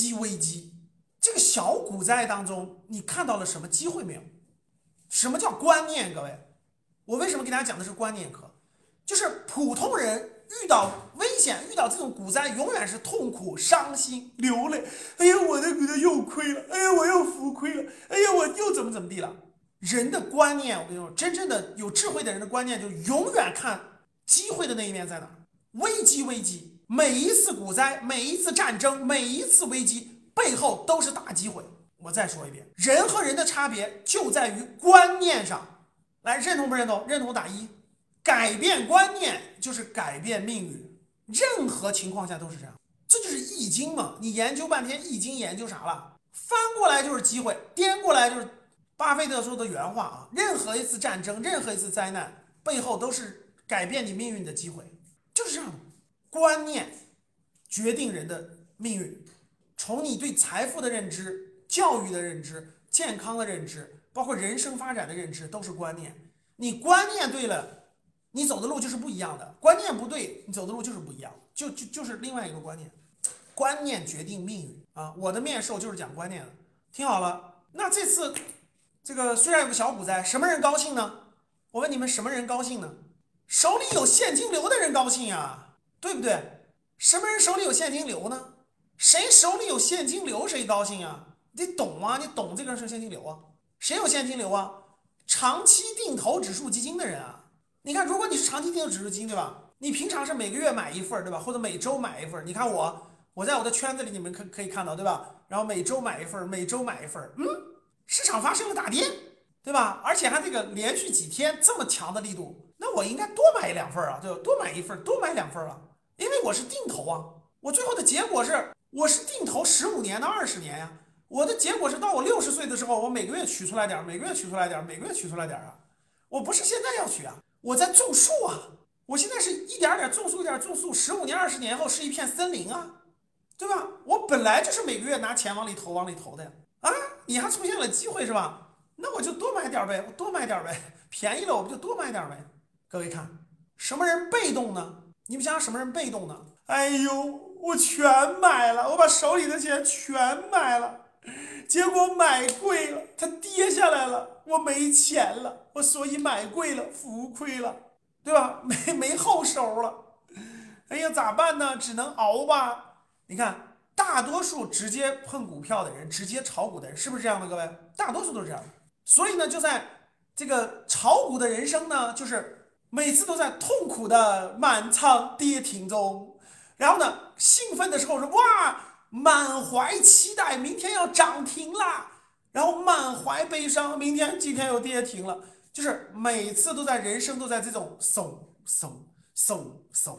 机危机。这个小股灾当中，你看到了什么机会没有？什么叫观念？各位，我为什么给大家讲的是观念课？就是普通人遇到危险、遇到这种股灾，永远是痛苦、伤心、流泪。哎呀，我的股子又亏了，哎呀，我又浮亏了，哎呀，我又怎么怎么地了？人的观念，我跟你说，真正的有智慧的人的观念，就永远看机会的那一面在哪。危机，危机，每一次股灾，每一次战争，每一次危机背后都是大机会。我再说一遍，人和人的差别就在于观念上。来，认同不认同？认同打一。改变观念就是改变命运，任何情况下都是这样。这就是易经嘛？你研究半天易经，研究啥了？翻过来就是机会，颠过来就是巴菲特说的原话啊！任何一次战争，任何一次灾难背后都是改变你命运的机会，就是这样。观念决定人的命运，从你对财富的认知、教育的认知、健康的认知，包括人生发展的认知，都是观念。你观念对了。你走的路就是不一样的，观念不对，你走的路就是不一样，就就就是另外一个观念，观念决定命运啊！我的面授就是讲观念的，听好了。那这次这个虽然有个小股灾，什么人高兴呢？我问你们，什么人高兴呢？手里有现金流的人高兴呀，对不对？什么人手里有现金流呢？谁手里有现金流谁高兴啊？你懂啊？你懂这个是现金流啊？谁有现金流啊？长期定投指数基金的人啊。你看，如果你是长期定投指数基金，对吧？你平常是每个月买一份，对吧？或者每周买一份。你看我，我在我的圈子里，你们可可以看到，对吧？然后每周买一份，每周买一份。嗯，市场发生了大跌，对吧？而且还这个连续几天这么强的力度，那我应该多买两份啊，对吧？多买一份，多买两份啊，我是定投啊。我最后的结果是，我是定投十五年到二十年呀。我的结果是，到我六十岁的时候，我每个月取出来点，每个月取出来点，每个月取出来点啊。我不是现在要取啊。我在种树啊！我现在是一点点种树，一点种树，十五年、二十年后是一片森林啊，对吧？我本来就是每个月拿钱往里投、往里投的呀！啊，你还出现了机会是吧？那我就多买点呗，我多买点呗，便宜了我不就多买点呗？各位看，什么人被动呢？你们想想什么人被动呢？哎呦，我全买了，我把手里的钱全买了。结果买贵了，它跌下来了，我没钱了，我所以买贵了，浮亏了，对吧？没没后手了，哎呀，咋办呢？只能熬吧。你看，大多数直接碰股票的人，直接炒股的人，是不是这样的？各位，大多数都是这样。所以呢，就在这个炒股的人生呢，就是每次都在痛苦的满仓跌停中，然后呢，兴奋的时候说哇。满怀期待，明天要涨停啦，然后满怀悲伤，明天今天又跌停了，就是每次都在人生都在这种嗖嗖嗖嗖，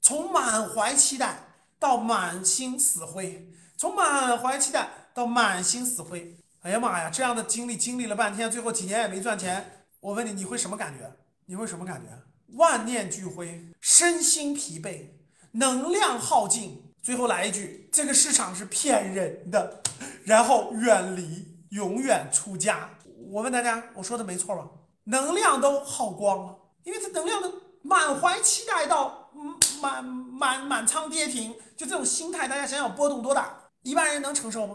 从满怀期待到满心死灰，从满怀期待到满心死灰，哎呀妈呀，这样的经历经历了半天，最后几年也没赚钱，我问你，你会什么感觉？你会什么感觉？万念俱灰，身心疲惫，能量耗尽。最后来一句，这个市场是骗人的，然后远离，永远出家。我问大家，我说的没错吧？能量都耗光了，因为这能量都满怀期待到满满满仓跌停，就这种心态，大家想想波动多大，一般人能承受吗？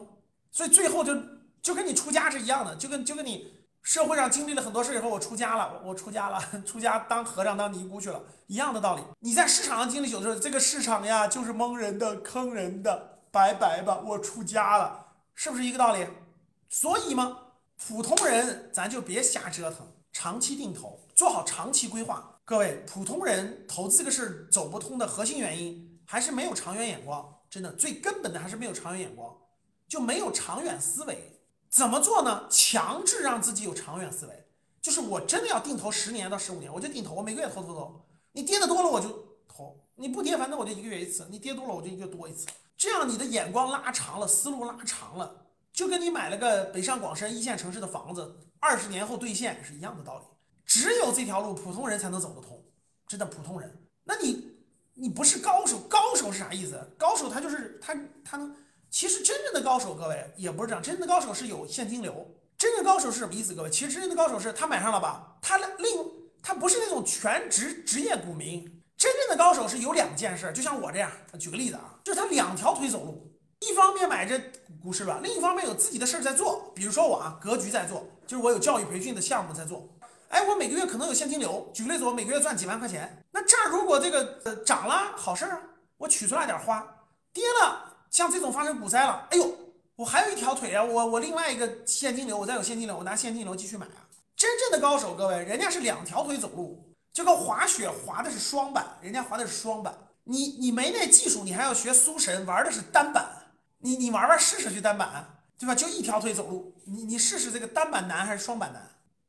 所以最后就就跟你出家是一样的，就跟就跟你。社会上经历了很多事以后，我出家了，我出家了，出家当和尚当尼姑去了，一样的道理。你在市场上经历久的时候，这个市场呀就是蒙人的、坑人的，拜拜吧，我出家了，是不是一个道理？所以嘛，普通人咱就别瞎折腾，长期定投，做好长期规划。各位，普通人投资这个事走不通的核心原因还是没有长远眼光，真的最根本的还是没有长远眼光，就没有长远思维。怎么做呢？强制让自己有长远思维，就是我真的要定投十年到十五年，我就定投，我每个月投投投。你跌的多了我就投，你不跌反正我就一个月一次，你跌多了我就一个月多一次。这样你的眼光拉长了，思路拉长了，就跟你买了个北上广深一线城市的房子，二十年后兑现是一样的道理。只有这条路普通人才能走得通，真的普通人。那你你不是高手，高手是啥意思？高手他就是他他能。其实真正的高手，各位也不是这样。真正的高手是有现金流。真正高手是什么意思？各位，其实真正的高手是他买上了吧？他另他不是那种全职职业股民。真正的高手是有两件事，就像我这样。举个例子啊，就是他两条腿走路。一方面买着股市吧，另一方面有自己的事儿在做，比如说我啊，格局在做，就是我有教育培训的项目在做。哎，我每个月可能有现金流。举个例子，我每个月赚几万块钱，那这儿如果这个呃涨了，好事儿啊，我取出来点花；跌了，像这种发生股灾了，哎呦，我还有一条腿啊，我我另外一个现金流，我再有现金流，我拿现金流继续买啊。真正的高手，各位，人家是两条腿走路，就跟滑雪滑的是双板，人家滑的是双板。你你没那技术，你还要学苏神玩的是单板，你你玩玩试试去单板，对吧？就一条腿走路，你你试试这个单板难还是双板难？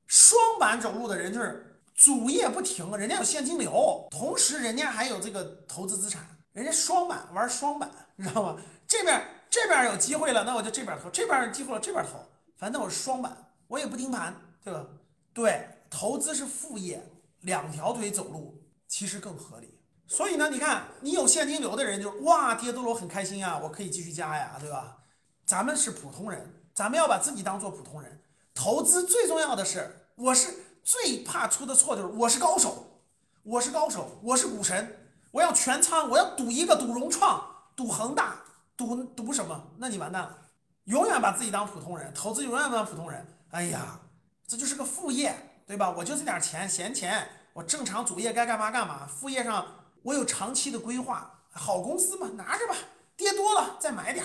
双板走路的人就是主业不停，人家有现金流，同时人家还有这个投资资产，人家双板玩双板，你知道吗？这边这边有机会了，那我就这边投；这边有机会了，这边投。反正我是双板，我也不盯盘，对吧？对，投资是副业，两条腿走路其实更合理。所以呢，你看你有现金流的人就哇跌多了我很开心呀，我可以继续加呀，对吧？咱们是普通人，咱们要把自己当做普通人。投资最重要的是。我是最怕出的错就是我是高手，我是高手，我是股神，我要全仓，我要赌一个赌融创，赌恒大，赌赌什么？那你完蛋了，永远把自己当普通人，投资永远当普通人。哎呀，这就是个副业，对吧？我就这点钱，闲钱，我正常主业该干嘛干嘛，副业上我有长期的规划，好公司嘛，拿着吧，跌多了再买点，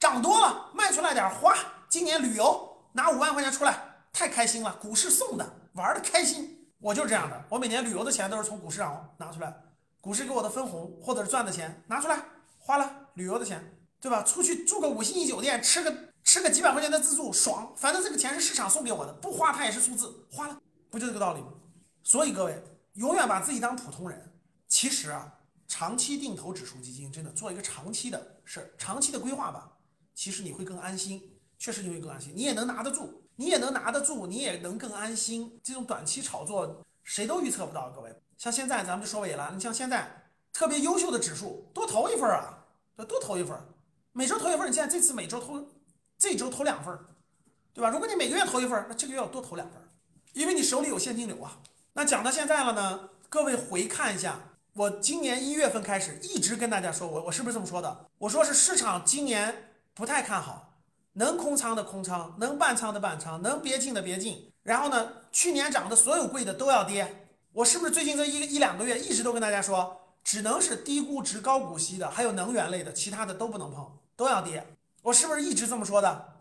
涨多了卖出来点花。今年旅游拿五万块钱出来。太开心了，股市送的，玩的开心。我就是这样的，我每年旅游的钱都是从股市上拿出来，股市给我的分红或者是赚的钱拿出来花了，旅游的钱，对吧？出去住个五星级酒店，吃个吃个几百块钱的自助，爽。反正这个钱是市场送给我的，不花它也是数字，花了，不就这个道理吗？所以各位，永远把自己当普通人。其实啊，长期定投指数基金，真的做一个长期的事儿，长期的规划吧，其实你会更安心，确实你会更安心，你也能拿得住。你也能拿得住，你也能更安心。这种短期炒作谁都预测不到，各位。像现在咱们就说尾了，你像现在特别优秀的指数，多投一份啊，多投一份，每周投一份。你现在这次每周投，这周投两份，对吧？如果你每个月投一份，那这个月要多投两份，因为你手里有现金流啊。那讲到现在了呢，各位回看一下，我今年一月份开始一直跟大家说，我我是不是这么说的？我说是市场今年不太看好。能空仓的空仓，能半仓的半仓，能别进的别进。然后呢，去年涨的所有贵的都要跌。我是不是最近这一一两个月一直都跟大家说，只能是低估值、高股息的，还有能源类的，其他的都不能碰，都要跌。我是不是一直这么说的？